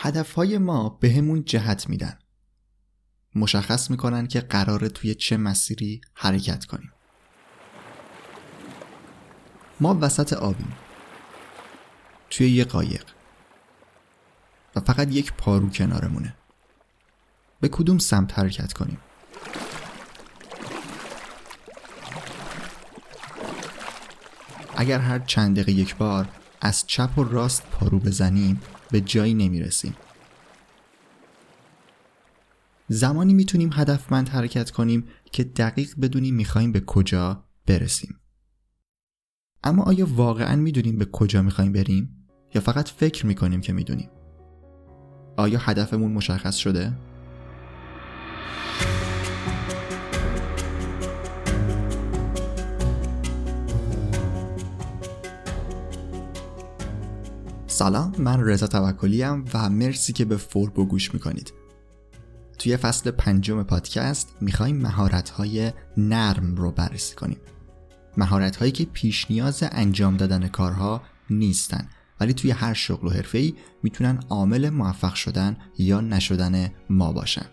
هدفهای ما بهمون جهت میدن. مشخص می‌کنن که قراره توی چه مسیری حرکت کنیم. ما وسط آبیم. توی یه قایق. و فقط یک پارو کنارمونه. به کدوم سمت حرکت کنیم؟ اگر هر چند دقیقه یک بار از چپ و راست پارو بزنیم به جایی نمی‌رسیم. زمانی می‌تونیم هدفمند حرکت کنیم که دقیق بدونیم می‌خوایم به کجا برسیم. اما آیا واقعا می‌دونیم به کجا می‌خوایم بریم؟ یا فقط فکر می‌کنیم که می‌دونیم؟ آیا هدفمون مشخص شده؟ سلام من رضا توکلی و مرسی که به فوربو گوش می‌کنید. توی فصل پنجم پادکست می‌خوایم مهارت های نرم رو بررسی کنیم. مهارت هایی که پیش نیاز انجام دادن کارها نیستن ولی توی هر شغل و حرفه ای می‌تونن عامل موفق شدن یا نشدن ما باشن.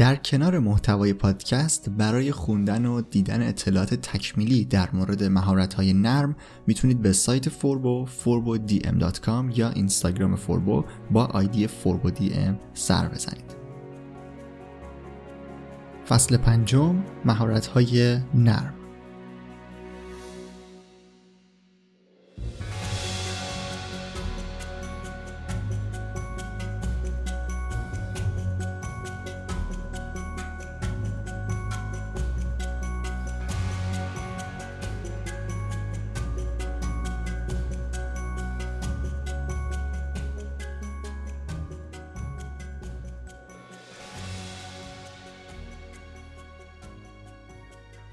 در کنار محتوای پادکست برای خوندن و دیدن اطلاعات تکمیلی در مورد مهارت های نرم می‌تونید به سایت فوربو forbodm.com یا اینستاگرام فوربو با آیدی فوربودیم سر بزنید. فصل پنجم مهارت های نرم.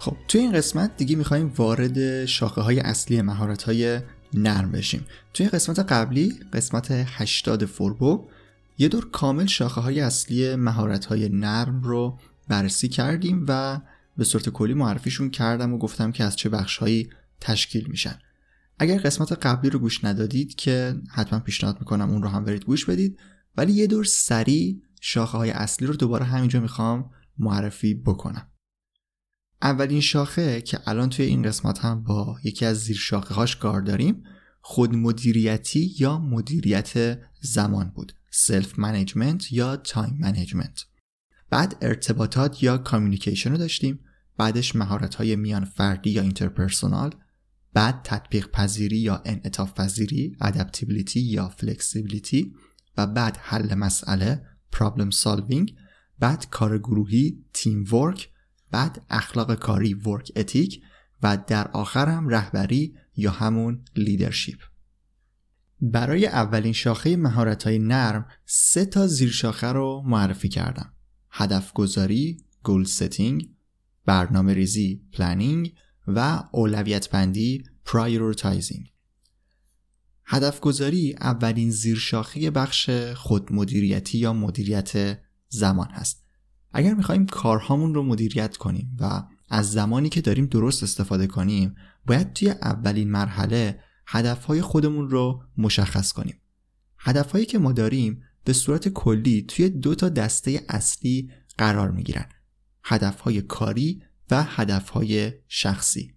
خب توی این قسمت دیگه می‌خوایم وارد شاخه های اصلی مهارت های نرم بشیم. توی قسمت قبلی قسمت 80 فوربو یه دور کامل شاخه های اصلی مهارت های نرم رو بررسی کردیم و به صورت کلی معرفیشون کردم و گفتم که از چه بخش هایی تشکیل میشن. اگر قسمت قبلی رو گوش ندادید که حتما پیشنهاد می‌کنم اون رو هم برید گوش بدید ولی یه دور سریع شاخه های اصلی رو دوباره همینجا می‌خوام معرفی بکنم. اولین شاخه که الان توی این قسمت هم با یکی از زیر شاخه هاش کار داریم خود مدیریتی یا مدیریت زمان بود. self management یا time management بعد ارتباطات یا communication رو داشتیم بعدش مهارت های میان فردی یا interpersonal بعد تطبیق پذیری یا انعطاف پذیری adaptability یا flexibility و بعد حل مسئله problem solving بعد کار گروهی teamwork بعد اخلاق کاری work ethic و در آخر هم رهبری یا همون leadership برای اولین شاخه مهارت های نرم سه تا زیر شاخه رو معرفی کردم. هدف گذاری goal setting برنامه ریزی planning و اولویت بندی prioritizing هدف گذاری اولین زیر شاخه بخش خود مدیریتی یا مدیریت زمان هست. اگر می‌خوایم کارهامون رو مدیریت کنیم و از زمانی که داریم درست استفاده کنیم باید توی اولین مرحله هدفهای خودمون رو مشخص کنیم. هدفهایی که ما داریم به صورت کلی توی دو تا دسته اصلی قرار می‌گیرن. هدفهای کاری و هدفهای شخصی.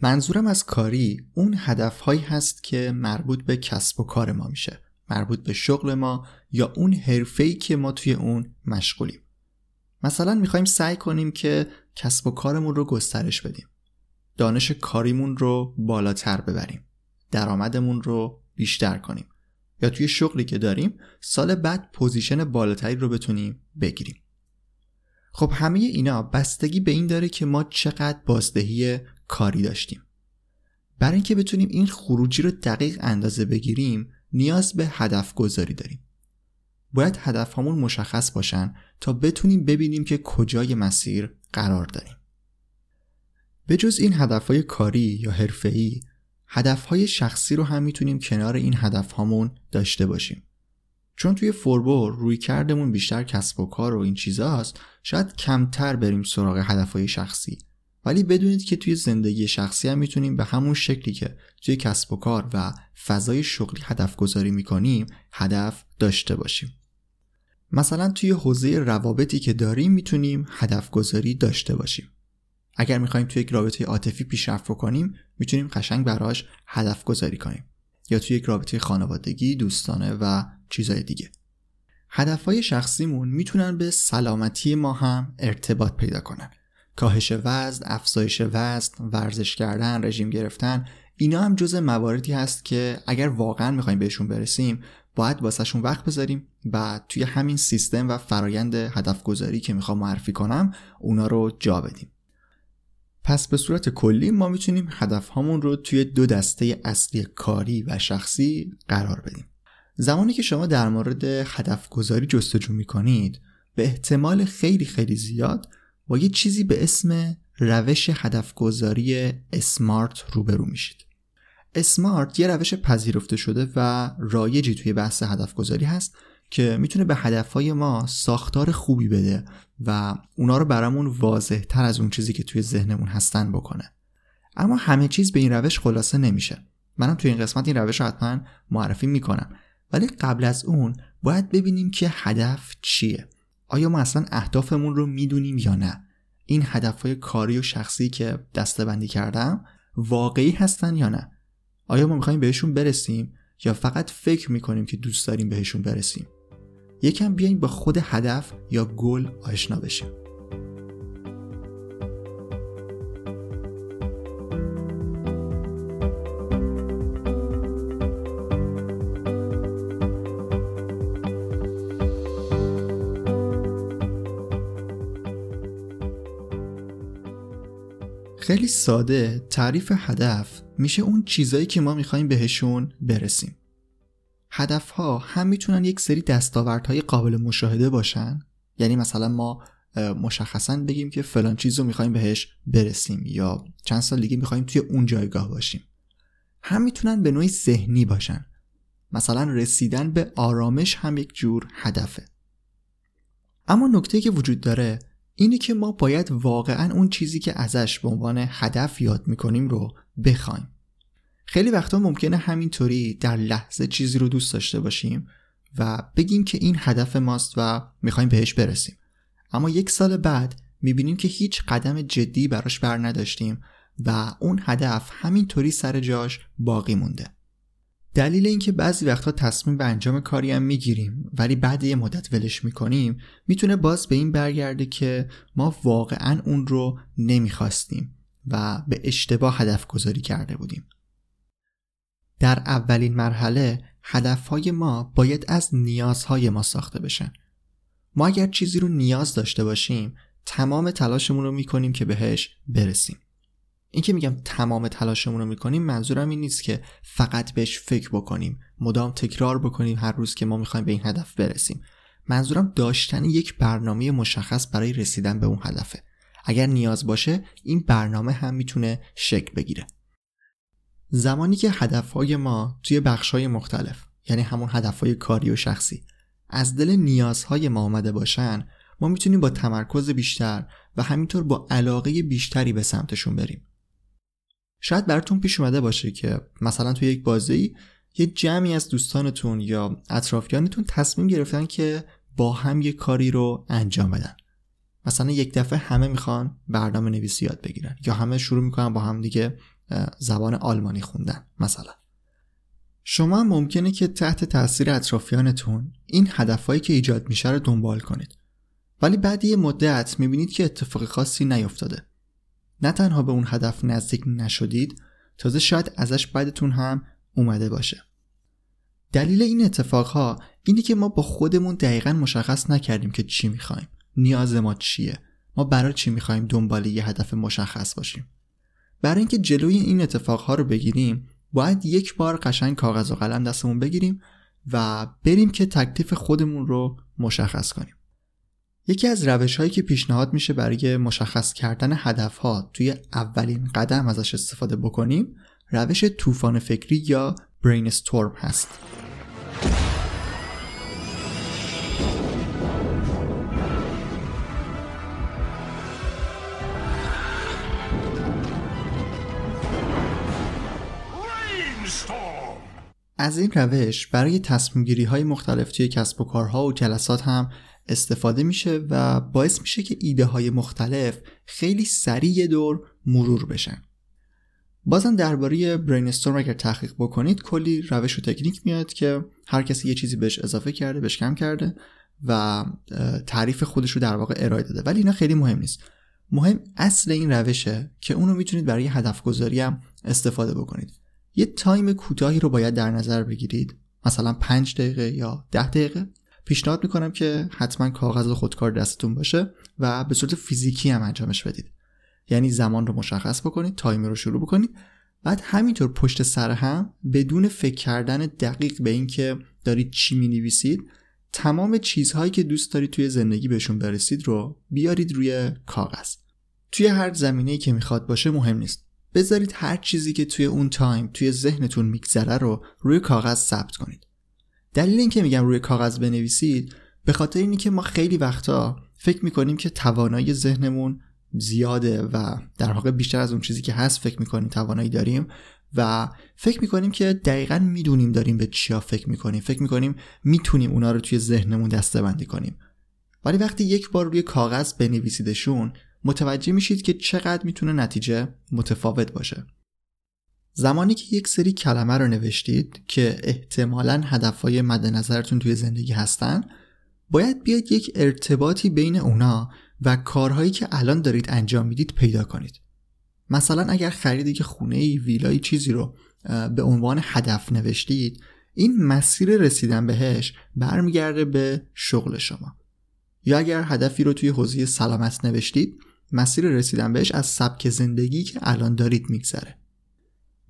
منظورم از کاری اون هدفهایی هست که مربوط به کسب و کار ما میشه. مربوط به شغل ما یا اون حرفه‌ای که ما توی اون مشغولیم. مثلا می‌خوایم سعی کنیم که کسب و کارمون رو گسترش بدیم. دانش کاریمون رو بالاتر ببریم. درآمدمون رو بیشتر کنیم. یا توی شغلی که داریم سال بعد پوزیشن بالاتری رو بتونیم بگیریم. خب همه اینا بستگی به این داره که ما چقدر بازدهی کاری داشتیم. برای اینکه بتونیم این خروجی رو دقیق اندازه بگیریم نیاز به هدف گذاری داریم. باید هدف همون مشخص باشن تا بتونیم ببینیم که کجای مسیر قرار داریم. به جز این هدفهای کاری یا حرفه‌ای هدفهای شخصی رو هم می‌تونیم کنار این هدف همون داشته باشیم. چون توی فوربو روی کردمون بیشتر کسب و کار و این چیزاست شاید کمتر بریم سراغ هدفهای شخصی. ولی بدونید که توی زندگی شخصی هم می‌تونیم به همون شکلی که توی کسب و کار و فضای شغلی هدف گذاری می‌کنیم هدف داشته باشیم. مثلا توی حوزه روابطی که داریم می‌تونیم هدف گذاری داشته باشیم. اگر می‌خوایم توی یک رابطه عاطفی پیشرفت کنیم می‌تونیم قشنگ براش هدف گذاری کنیم. یا توی یک رابطه خانوادگی دوستانه و چیزهای دیگه. هدفهای شخصیمون می‌تونن به سلامتی ما هم ارتباط پیدا کنن. کاهش وزن، افزایش وزن، ورزش کردن، رژیم گرفتن اینا هم جز مواردی هست که اگر واقعا می‌خوایم بهشون برسیم باید واسهشون وقت بذاریم و توی همین سیستم و فرایند هدف گذاری که می‌خوام معرفی کنم اونا رو جا بدیم. پس به صورت کلی ما می‌تونیم هدف هامون رو توی دو دسته اصلی کاری و شخصی قرار بدیم. زمانی که شما در مورد هدف گذاری جستجو می‌کنید به احتمال خیلی خیلی زیاد با یه چیزی به اسم روش هدف گذاری اسمارت روبرو میشید. اسمارت یه روش پذیرفته شده و رایجی توی بحث هدف گذاری هست که می‌تونه به هدفهای ما ساختار خوبی بده و اونا رو برامون واضح تر از اون چیزی که توی ذهنمون هستن بکنه. اما همه چیز به این روش خلاصه نمیشه. منم توی این قسمت این روش رو حتما معرفی می‌کنم. ولی قبل از اون باید ببینیم که هدف چیه. آیا ما اصلا اهدافمون رو می‌دونیم یا نه؟ این هدفهای کاری و شخصی که دستبندی کردم واقعی هستن یا نه؟ آیا ما می‌خوایم بهشون برسیم یا فقط فکر می‌کنیم که دوست داریم بهشون برسیم؟ یکم بیایم با خود هدف یا گل آشنا بشیم. خیلی ساده تعریف هدف میشه اون چیزایی که ما می‌خوایم بهشون برسیم. هدف ها هم می‌تونن یک سری دستاوردهای قابل مشاهده باشن. یعنی مثلا ما مشخصا بگیم که فلان چیز رو می‌خوایم بهش برسیم یا چند سال دیگه می‌خوایم توی اون جایگاه باشیم. هم می‌تونن به نوعی ذهنی باشن. مثلا رسیدن به آرامش هم یک جور هدفه. اما نکته که وجود داره اینه که ما باید واقعا اون چیزی که ازش به عنوان هدف یاد می‌کنیم رو بخوایم. خیلی وقتا ممکنه همینطوری در لحظه چیزی رو دوست داشته باشیم و بگیم که این هدف ماست و می‌خوایم بهش برسیم. اما یک سال بعد می‌بینیم که هیچ قدم جدی براش بر نداشتیم و اون هدف همینطوری سر جاش باقی مونده. دلیل اینکه بعضی وقتها تصمیم به انجام کاری هم می‌گیریم ولی بعد یه مدت ولش می‌کنیم می‌تونه باز به این برگرده که ما واقعا اون رو نمی‌خواستیم و به اشتباه هدف گذاری کرده بودیم. در اولین مرحله هدفهای ما باید از نیازهای ما ساخته بشن. ما اگر چیزی رو نیاز داشته باشیم تمام تلاشمون رو می‌کنیم که بهش برسیم. این که میگم تمام تلاشمون رو می‌کنیم منظورم این نیست که فقط بهش فکر بکنیم مدام تکرار بکنیم هر روز که ما می‌خوایم به این هدف برسیم. منظورم داشتن یک برنامه مشخص برای رسیدن به اون هدفه. اگر نیاز باشه این برنامه هم می‌تونه شکل بگیره. زمانی که هدفهای ما توی بخشهای مختلف یعنی همون هدفهای کاری و شخصی از دل نیازهای ما آمده باشن ما می‌تونیم با تمرکز بیشتر و همینطور با علاقه بیشتری به سمتشون بریم. شاید براتون پیش اومده باشه که مثلا توی یک بازی یه جمعی از دوستانتون یا اطرافیانتون تصمیم گرفتن که با هم یه کاری رو انجام بدن. مثلا یک دفعه همه می‌خوان برنامه نویسی یاد بگیرن یا همه شروع می‌کنن با هم دیگه زبان آلمانی خوندن مثلا. شما هم ممکنه که تحت تاثیر اطرافیانتون این هدفهایی که ایجاد میشه رو دنبال کنید. ولی بعد یه مدت می‌بینید که اتفاق خاصی نیفتاده. نه تنها به اون هدف نزدیک نشدید تازه شاید ازش بعدتون هم اومده باشه. دلیل این اتفاقها اینه که ما با خودمون دقیقا مشخص نکردیم که چی می‌خوایم. نیاز ما چیه؟ ما برای چی می‌خوایم دنبال یه هدف مشخص باشیم؟ برای اینکه جلوی این اتفاقها رو بگیریم باید یک بار قشنگ کاغذ و قلم دستمون بگیریم و بریم که تکلیف خودمون رو مشخص کنیم. یکی از روش هایی که پیشنهاد میشه برای مشخص کردن هدف ها توی اولین قدم ازش استفاده بکنیم روش طوفان فکری یا برین استورم هست از این روش برای تصمیم گیری های مختلف توی کسب و کارها و جلسات هم استفاده میشه و باعث میشه که ایده های مختلف خیلی سریع دور مرور بشن. بازم درباره برینستورم اگر تحقیق بکنید کلی روش و تکنیک میاد که هر کسی یه چیزی بهش اضافه کرده بهش کم کرده و تعریف خودش رو در واقع ارائه داده. ولی اینا خیلی مهم نیست. مهم اصل این روشه که اونو می‌تونید برای هدف گذاری هم استفاده بکنید. یه تایم کوتاهی رو باید در نظر بگیرید. مثلا 5 دقیقه یا 10 دقیقه. پیشنهاد می‌کنم که حتما کاغذ خودکار دستتون باشه و به صورت فیزیکی هم انجامش بدید. یعنی زمان رو مشخص بکنید timer رو شروع بکنید. بعد همینطور پشت سر هم بدون فکر کردن دقیق به اینکه دارید چی می نویسید تمام چیزهایی که دوست دارید توی زندگی بهشون برسید رو بیارید روی کاغذ. توی هر زمینه‌ای که می‌خواد باشه مهم نیست. بذارید هر چیزی که توی اون time توی ذهنتون میگذره رو روی کاغذ ثبت کنید. دلیل اینکه میگم روی کاغذ بنویسید به خاطر اینی که ما خیلی وقتا فکر می‌کنیم که توانایی ذهنمون زیاده و در واقع بیشتر از اون چیزی که هست فکر می‌کنیم توانایی داریم و فکر می‌کنیم که دقیقا می‌دونیم داریم به چیا فکر می‌کنیم. فکر می‌کنیم می‌تونیم اونا رو توی ذهنمون دسته بندی کنیم. ولی وقتی یک بار روی کاغذ بنویسیدشون متوجه میشید که چقدر می‌تونه نتیجه متفاوت باشه. زمانی که یک سری کلمه رو نوشتید که احتمالا هدفهای مد نظرتون توی زندگی هستن باید بیاید یک ارتباطی بین اونا و کارهایی که الان دارید انجام می‌دید پیدا کنید. مثلا اگر خرید که خونه ای ویلای چیزی رو به عنوان هدف نوشتید این مسیر رسیدن بهش برمیگرده به شغل شما. یا اگر هدفی رو توی حوزه سلامت نوشتید مسیر رسیدن بهش از سبک زندگی که الان دارید میگذره.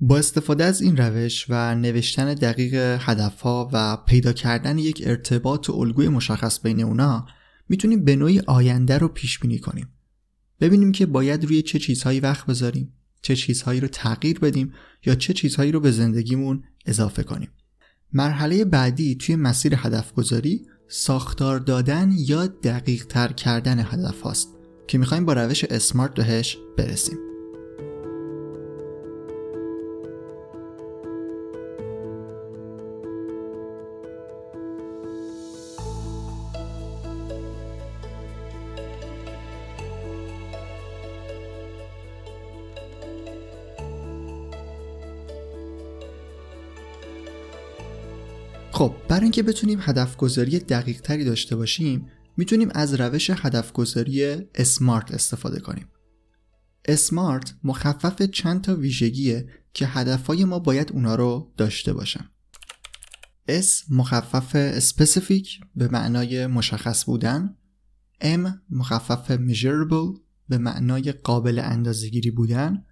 با استفاده از این روش و نوشتن دقیق هدفها و پیدا کردن یک ارتباط و الگوی مشخص بین اونا می‌تونیم به نوعی آینده رو پیش بینی کنیم. ببینیم که باید روی چه چیزهایی وقت بذاریم چه چیزهایی رو تغییر بدیم یا چه چیزهایی رو به زندگیمون اضافه کنیم. مرحله بعدی توی مسیر هدف گذاری ساختار دادن یا دقیق تر کردن هدف هاست که می‌خوایم با روش اسمارت بهش برسیم. خب برای اینکه بتونیم هدف گذاری دقیق تری داشته باشیم می‌تونیم از روش هدف گذاری اسمارت استفاده کنیم. اسمارت مخفف چند تا ویژگیه که هدفهای ما باید اونا رو داشته باشن. S مخفف specific به معنای مشخص بودن. M مخفف measurable به معنای قابل اندازگیری بودن.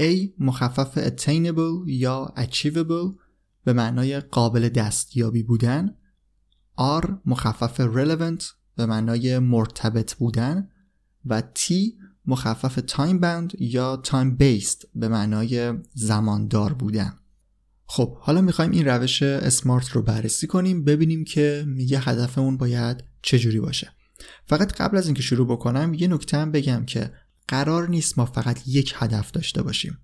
A مخفف attainable یا achievable به معنای قابل دستیابی بودن R مخفف relevant به معنای مرتبط بودن و T مخفف time bound یا time based به معنای زماندار بودن. خب حالا می‌خوایم این روش اسمارت رو بررسی کنیم ببینیم که میگه هدفمون باید چجوری باشه. فقط قبل از اینکه شروع بکنم یه نکته هم بگم که قرار نیست ما فقط یک هدف داشته باشیم.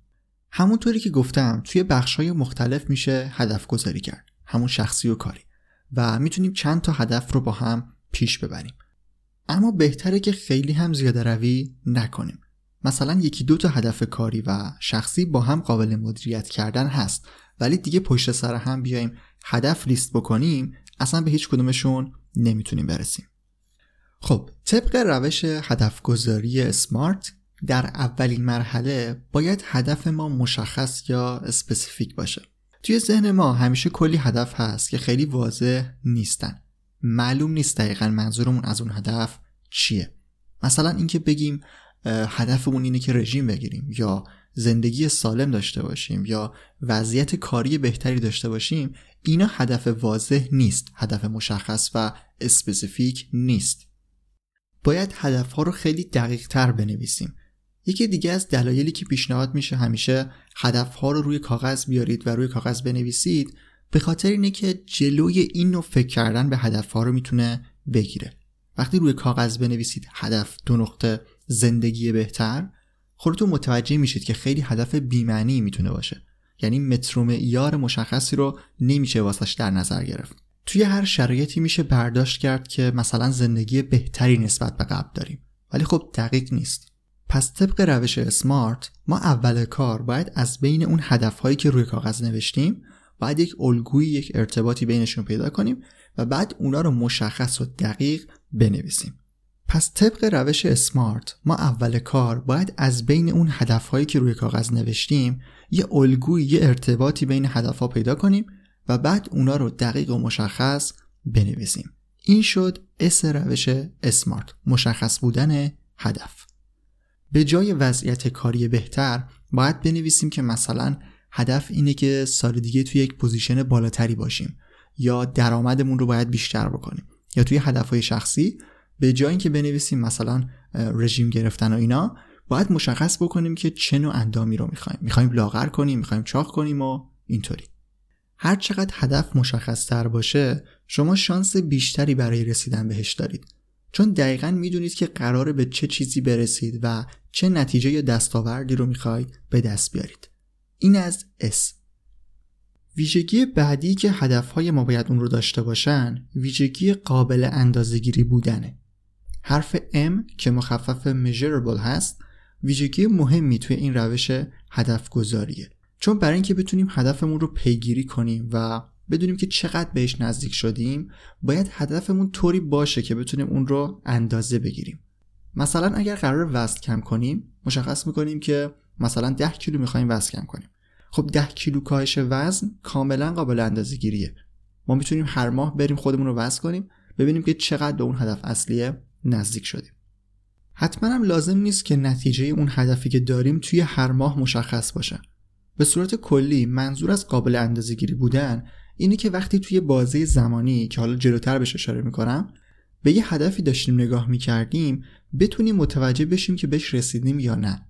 همونطوری که گفتم توی های مختلف میشه هدف گذاری کرد. همون شخصی و کاری. و می‌تونیم چند تا هدف رو با هم پیش ببریم. اما بهتره که خیلی هم زیاده روی نکنیم. مثلا یکی دو تا هدف کاری و شخصی با هم قابل مدیریت کردن هست. ولی دیگه پشت سر هم بیایم هدف لیست بکنیم اصلا به هیچ کدومشون نمی‌تونیم برسیم. خب طبق روش هدف گذاری اسمارت در اولین مرحله باید هدف ما مشخص یا specific باشه. توی ذهن ما همیشه کلی هدف هست که خیلی واضح نیستن. معلوم نیست دقیقا منظورمون از اون هدف چیه. مثلا اینکه بگیم هدفمون اینه که رژیم بگیریم یا زندگی سالم داشته باشیم یا وضعیت کاری بهتری داشته باشیم اینا هدف واضح نیست هدف مشخص و specific نیست. باید هدفها رو خیلی دقیق تر بنویسیم. یکی دیگه از دلایلی که پیشنهاد میشه همیشه هدفها رو روی کاغذ بیارید و روی کاغذ بنویسید به خاطر اینه که جلوی این نوع فکر کردن به هدفها رو می‌تونه بگیره. وقتی روی کاغذ بنویسید هدف دو نقطه زندگی بهتر خودتون متوجه میشید که خیلی هدف بیمعنی می‌تونه باشه. یعنی متر معیار مشخصی رو نمیشه واسش در نظر گرفت. توی هر شرایطی میشه برداشت کرد که مثلا زندگی بهتری نسبت به قبل داریم. ولی خب دقیق نیست. پس طبق روش اسمارت ما اول کار باید از بین اون هدفهایی که روی کاغذ نوشتیم باید یک الگویی یک ارتباطی بینشون پیدا کنیم و بعد اونا رو مشخص و دقیق بنویسیم. پس طبق روش اسمارت ما اول کار باید از بین اون هدفهایی که روی کاغذ نوشتیم یه الگوی یه ارتباطی بین هدفها پیدا کنیم و بعد اونا رو دقیق و مشخص بنویسیم. این شد S روش SMART مشخص بودن هدف. به جای وضعیت کاری بهتر باید بنویسیم که مثلا هدف اینه که سال دیگه توی یک position بالاتری باشیم یا درآمدمون رو باید بیشتر بکنیم. یا توی هدفهای شخصی به جای اینکه بنویسیم مثلا رژیم گرفتن و اینا باید مشخص بکنیم که چه نوع اندامی رو می‌خوایم. می‌خوایم لاغر کنیم می‌خوایم چاق کنیم و اینطوری. هر چقدر هدف مشخص تر باشه شما شانس بیشتری برای رسیدن بهش دارید. چون دقیقا می‌دونید که قراره به چه چیزی برسید و چه نتیجه یا دستاوردی رو می‌خواید به دست بیارید. این از S. ویژگی بعدی که هدفهای ما باید اون رو داشته باشن ویژگی قابل اندازهگیری بودنه. حرف M که مخفف measurable هست ویژگی مهمی توی این روش هدف گذاریه چون برای اینکه بتونیم هدفمون رو پیگیری کنیم و بدونیم که چقدر بهش نزدیک شدیم باید هدفمون طوری باشه که بتونیم اون رو اندازه بگیریم. مثلا اگر قرار وزن کم کنیم مشخص می‌کنیم که مثلا 10 کیلو می‌خوایم وزن کم کنیم. خب 10 کیلو کاهش وزن کاملا قابل اندازه گیریه ما می‌تونیم هر ماه بریم خودمون رو وزن کنیم ببینیم که چقدر به اون هدف اصلیه نزدیک شدیم. حتما هم لازم نیست که نتیجه اون هدفی که داریم توی هر ماه مشخص باشه. به صورت کلی منظور از قابل اندازه گیری بودن اینه که وقتی توی بازه زمانی که حالا جلوتر بهش اشاره می‌کنم به یه هدفی داشتیم نگاه می‌کردیم بتونیم متوجه بشیم که بهش رسیدیم یا نه.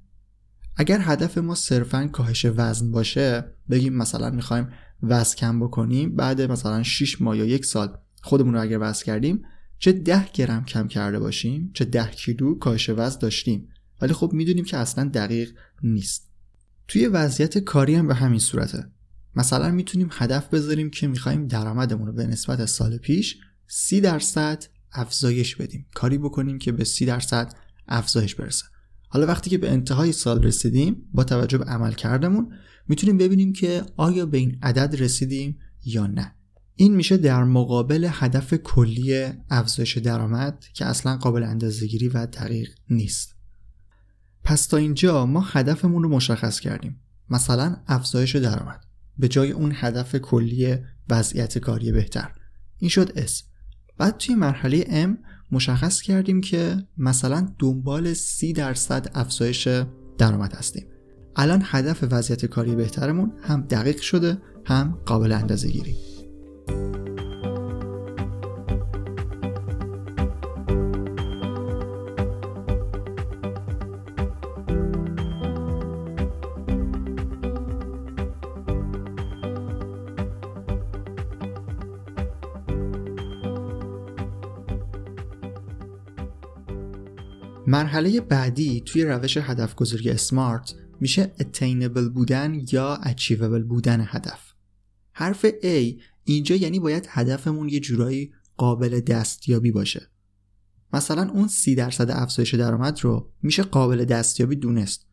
اگر هدف ما صرفا کاهش وزن باشه بگیم مثلا می‌خوایم وزن کم بکنیم بعد مثلا 6 ماه یا یک سال خودمون رو اگر وزن کردیم چه 10 گرم کم کرده باشیم چه 10 کیلو کاهش وزن داشتیم. ولی خب می‌دونیم که اصلا دقیق نیست. توی وضعیت کاری هم به همین صورته. مثلا می‌تونیم هدف بذاریم که می‌خوایم درآمدمون رو به نسبت سال پیش 30 درصد افزایش بدیم. کاری بکنیم که به 30 درصد افزایش برسه. حالا وقتی که به انتهای سال رسیدیم با توجه به عمل کردمون می‌تونیم ببینیم که آیا به این عدد رسیدیم یا نه. این میشه در مقابل هدف کلی افزایش درآمد که اصلا قابل اندازهگیری و دقیق نیست. پس تا اینجا ما هدفمون رو مشخص کردیم. مثلا افزایش درآمد. به جای اون هدف کلی وضعیت کاری بهتر. این شد S. بعد توی مرحله M مشخص کردیم که مثلا دنبال 30 درصد افزایش درآمد هستیم. الان هدف وضعیت کاری بهترمون هم دقیق شده هم قابل اندازه گیری مرحله بعدی توی روش هدف گذاری اسمارت میشه attainable بودن یا achievable بودن هدف. حرف A اینجا یعنی باید هدفمون یه جورایی قابل دستیابی باشه. مثلا اون سی درصد افزایش درآمد رو میشه قابل دستیابی دونست.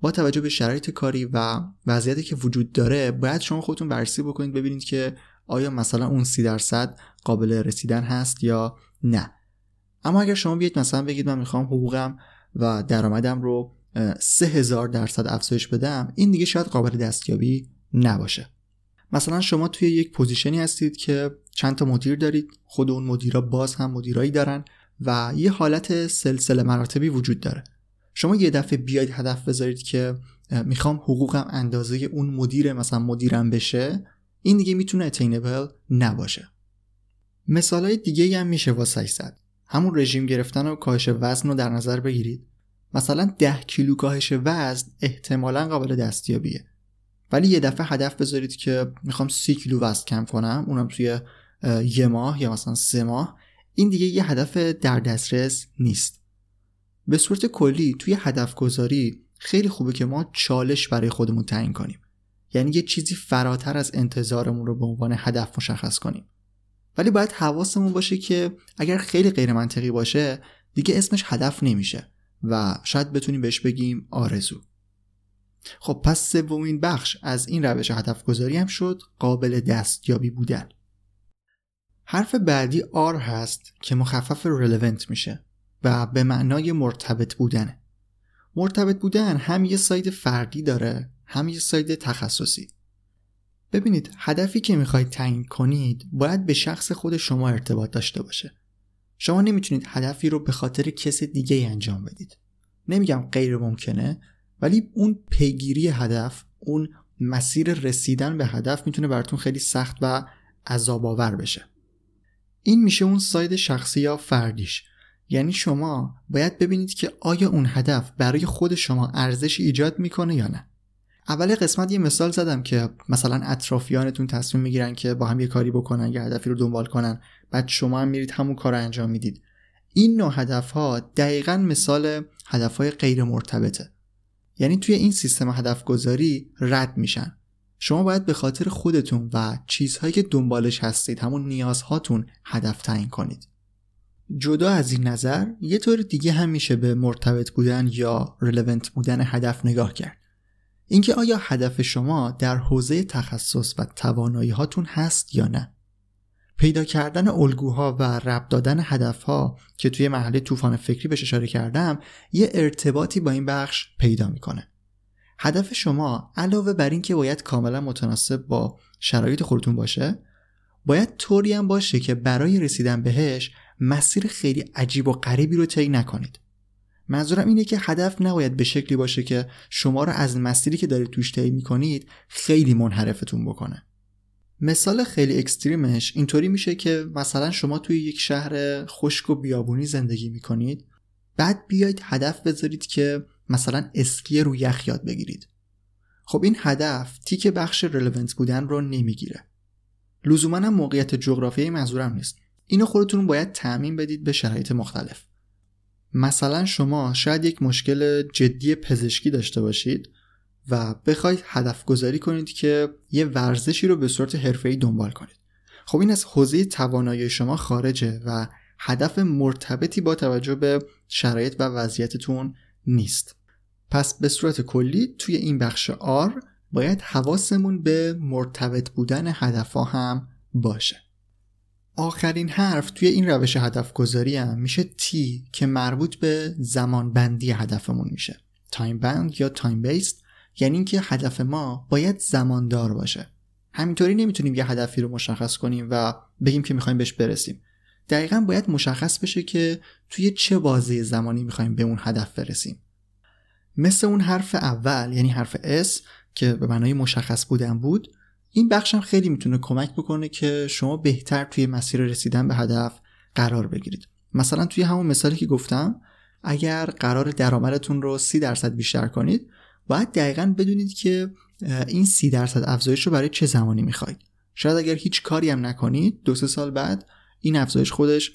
با توجه به شرایط کاری و وضعیتی که وجود داره باید شما خودتون بررسی بکنید ببینید که آیا مثلا اون سی درصد قابل رسیدن هست یا نه. اما اگر شما بیاید مثلا بگید من می‌خوام حقوقم و درآمدم رو سه هزار درصد افزایش بدم این دیگه شاید قابل دستیابی نباشه. مثلا شما توی یک پوزیشنی هستید که چند تا مدیر دارید خود اون مدیرا باز هم مدیرایی دارن و یه حالت سلسله مراتبی وجود داره. شما یه دفعه بیاید هدف بذارید که می‌خوام حقوقم اندازه اون مدیر مثلا مدیرم بشه این دیگه می‌تونه اتینبل نباشه. مثالای دیگه هم میشه واسه همون رژیم گرفتن و کاهش وزن رو در نظر بگیرید. مثلا 10 کیلو کاهش وزن احتمالا قابل دستیابیه. ولی یه دفعه هدف بذارید که می‌خوام 30 کیلو وزن کم کنم اونم توی یه ماه یا مثلا سه ماه این دیگه یه هدف در دسترس نیست. به صورت کلی توی هدف گذاری خیلی خوبه که ما چالش برای خودمون تعیین کنیم. یعنی یه چیزی فراتر از انتظارمون رو به عنوان هدف مشخص کنیم. ولی باید حواسمون باشه که اگر خیلی غیر منطقی باشه دیگه اسمش هدف نمیشه و شاید بتونیم بهش بگیم آرزو. خب پس سومین بخش از این روش هدف گذاری هم شد قابل دستیابی بودن. حرف بعدی آر هست که مخفف relevant میشه و به معنای مرتبط بودنه مرتبط بودن هم یه side فردی داره هم یه side تخصصی. ببینید هدفی که می‌خواید تعیین کنید باید به شخص خود شما ارتباط داشته باشه. شما نمی‌تونید هدفی رو به خاطر کس دیگه ای انجام بدید. نمیگم غیر ممکنه ولی اون پیگیری هدف اون مسیر رسیدن به هدف می‌تونه براتون خیلی سخت و عذاب آور بشه. این میشه اون side شخصی یا فردیش. یعنی شما باید ببینید که آیا اون هدف برای خود شما ارزش ایجاد می‌کنه یا نه. اول قسمت یه مثال زدم که مثلا اطرافیانتون تصمیم می‌گیرن که با هم یه کاری بکنن یه هدفی رو دنبال کنن. بعد شما هم میرید همون کار رو انجام می‌دید. این نوع هدف ها دقیقا مثال هدف های غیر مرتبطه یعنی توی این سیستم هدف گذاری رد میشن. شما باید به خاطر خودتون و چیزهایی که دنبالش هستید همون نیازهاتون هدف تعیین کنید. جدا از این نظر یه طور دیگه هم میشه به مرتبط بودن یا رلوونت بودن هدف نگاه کرد. اینکه آیا هدف شما در حوزه تخصص و توانایی هاتون هست یا نه؟ پیدا کردن الگوها و ربط دادن هدفها که توی محله طوفان فکری بهش اشاره کردم یه ارتباطی با این بخش پیدا می‌کنه. هدف شما علاوه بر اینکه باید کاملا متناسب با شرایط خودتون باشه باید طوری هم باشه که برای رسیدن بهش مسیر خیلی عجیب و غریبی رو طی نکنید. منظورم اینه که هدف نباید به شکلی باشه که شما رو از مسیری که دارید توش طی می‌کنید خیلی منحرفتون بکنه. مثال خیلی اکستریمش اینطوری میشه که مثلا شما توی یک شهر خشک و بیابونی زندگی می‌کنید بعد بیاید هدف بذارید که مثلا اسکی رو یخ یاد بگیرید. خب این هدف تیک بخش رلوونت بودن رو نمی‌گیره. لزوما موقعیت جغرافیایی منظورم نیست. اینو خودتون باید تعمین بدید به شرایط مختلف. مثلا شما شاید یک مشکل جدی پزشکی داشته باشید و بخواید هدف گذاری کنید که یه ورزشی رو به صورت حرفه‌ای دنبال کنید. خب این از حوزه توانایی شما خارجه و هدف مرتبطی با توجه به شرایط و وضعیتتون نیست. پس به صورت کلی توی این بخش R باید حواسمون به مرتبط بودن هدفها هم باشه. آخرین حرف توی این روش هدف گذاری هم میشه T که مربوط به زمان بندی هدفمون میشه. time bound یا time based یعنی اینکه هدف ما باید زماندار باشه. همینطوری نمی‌تونیم یه هدفی رو مشخص کنیم و بگیم که می‌خوایم بهش برسیم. دقیقا باید مشخص بشه که توی چه بازه زمانی می‌خوایم به اون هدف برسیم. مثل اون حرف اول یعنی حرف S که به معنای مشخص بودن بود این بخشم خیلی می‌تونه کمک بکنه که شما بهتر توی مسیر رسیدن به هدف قرار بگیرید. مثلا توی همون مثالی که گفتم اگر قرار درآمدتون رو سی درصد بیشتر کنید باید دقیقا بدونید که این سی درصد افزایش رو برای چه زمانی می‌خواید. شاید اگر هیچ کاری هم نکنید دو سه سال بعد این افزایش خودش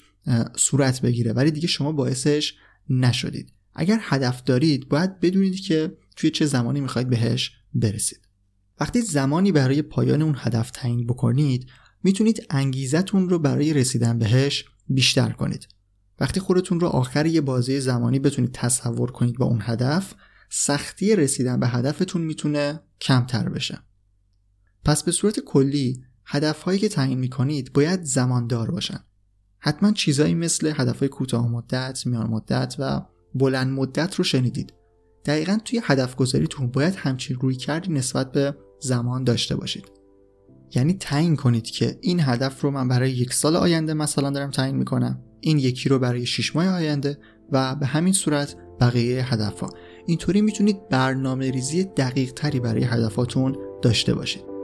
صورت بگیره. ولی دیگه شما باعثش نشدید. اگر هدف دارید باید بدونید که توی چه زمانی می‌خواید بهش برسید. وقتی زمانی برای پایان اون هدف تعیین بکنید می‌تونید انگیزتون رو برای رسیدن بهش بیشتر کنید. وقتی خودتون رو آخر یه بازه زمانی بتونید تصور کنید با اون هدف سختی رسیدن به هدفتون می‌تونه کمتر بشه. پس به صورت کلی هدفهایی که تعیین می‌کنید باید زماندار باشن. حتما چیزایی مثل هدفهای کوتاه مدت، میان مدت و بلند مدت رو شنیدید. دقیقا توی هدف گذاریتون باید همچین روی کردی نسبت به زمان داشته باشید. یعنی تعیین کنید که این هدف رو من برای یک سال آینده مثلا دارم تعیین می‌کنم. این یکی رو برای 6 ماه آینده و به همین صورت بقیه هدف ها اینطوری می‌تونید برنامه ریزی دقیق تری برای هدفاتون داشته باشید.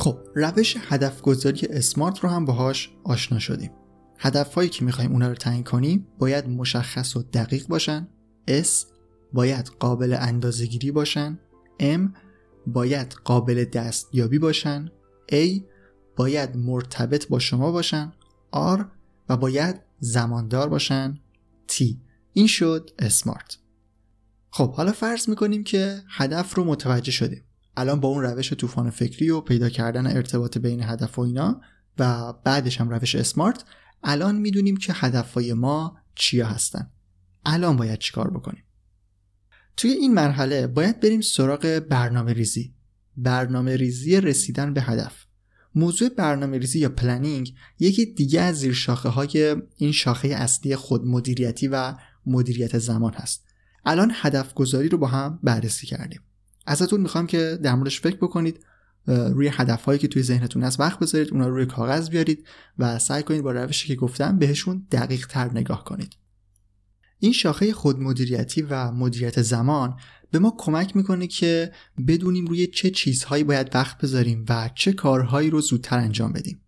خب روش هدف گذاری اسمارت رو هم باهاش آشنا شدیم. هدفهایی که می‌خوایم اونا رو تعیین کنیم باید مشخص و دقیق باشن. S باید قابل اندازهگیری باشن. M باید قابل دستیابی باشن. A باید مرتبط با شما باشن. R و باید زماندار باشن. T. این شد اسمارت. خب حالا فرض می‌کنیم که هدف رو متوجه شدیم. الان با اون روش طوفان فکری و پیدا کردن ارتباط بین هدف و اینا و بعدش هم روش SMART الان می‌دونیم که هدفهای ما چیا هستن. الان باید چیکار بکنیم؟ توی این مرحله باید بریم سراغ برنامه ریزی. برنامه ریزی رسیدن به هدف. موضوع برنامه ریزی یا planning یکی دیگه از زیر شاخه های این شاخه اصلی خود مدیریتی و مدیریت زمان هست. الان هدف گذاری رو با هم بررسی کردیم. ازتون می‌خوام که در موردش فکر بکنید روی هدف هایی که توی ذهنتون هست وقت بذارید اونا رو روی کاغذ بیارید و سعی کنید با روشی که گفتم بهشون دقیق تر نگاه کنید. این شاخه خودمدیریتی و مدیریت زمان به ما کمک می‌کنه که بدونیم روی چه چیزهایی باید وقت بذاریم و چه کارهایی رو زودتر انجام بدیم.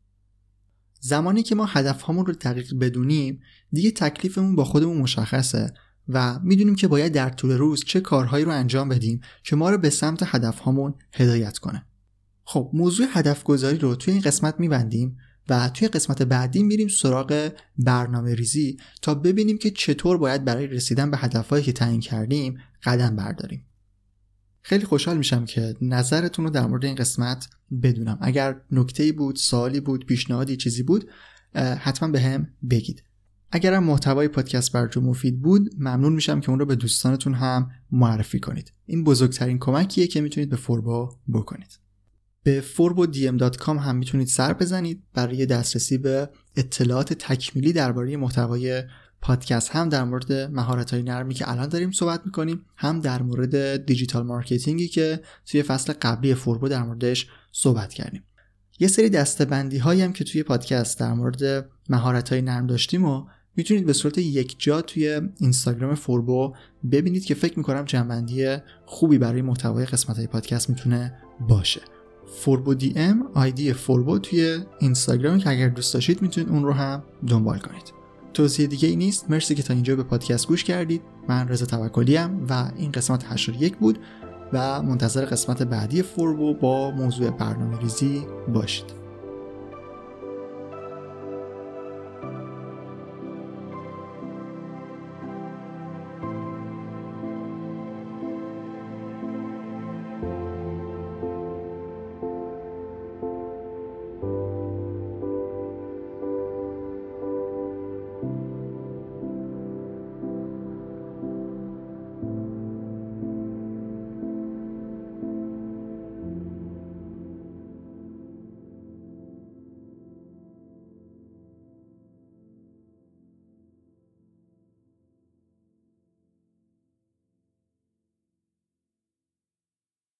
زمانی که ما هدفهامون رو دقیق بدونیم دیگه تکلیفمون با خودمون مشخصه و می‌دونیم که باید در طول روز چه کارهایی رو انجام بدیم که ما رو به سمت هدفهامون هدایت کنه. خب موضوع هدف گذاری رو توی این قسمت میبندیم و توی قسمت بعدی میریم سراغ برنامه ریزی تا ببینیم که چطور باید برای رسیدن به هدفهایی که تعیین کردیم قدم برداریم. خیلی خوشحال میشم که نظرتون رو در مورد این قسمت بدونم. اگر نکته بود سوالی بود پیشنهادی چیزی بود حتما به هم بگید. اگرم محتوای پادکست براتون مفید بود ممنون میشم که اون رو به دوستانتون هم معرفی کنید. این بزرگترین کمکیه که می‌تونید به فوربو بکنید. به forbodm.com هم می‌تونید سر بزنید. برای دسترسی به اطلاعات تکمیلی درباره محتوای پادکست هم در مورد مهارت های نرمی که الان داریم صحبت می‌کنیم هم در مورد digital marketing ی که توی فصل قبلی فوربو در موردش صحبت کردیم. یه سری دسته بندی هایی هم که توی پادکست در مورد مهارت های نرم داشتیم و می‌تونید به صورت یک جا توی اینستاگرام فوربو ببینید که فکر می‌کنم جمع بندی خوبی برای محتوای قسمت های پادکست می‌تونه باشه. فوربو DM ID فوربو توی اینستاگرام که اگر دوست داشتید می‌تونید اون رو هم دنبال کنید. توضیح دیگه ای نیست. مرسی که تا اینجا به پادکست گوش کردید. من رضا توکلی و این قسمت 81 بود و منتظر قسمت بعدی فوربو با موضوع برنامه ریزی باشید.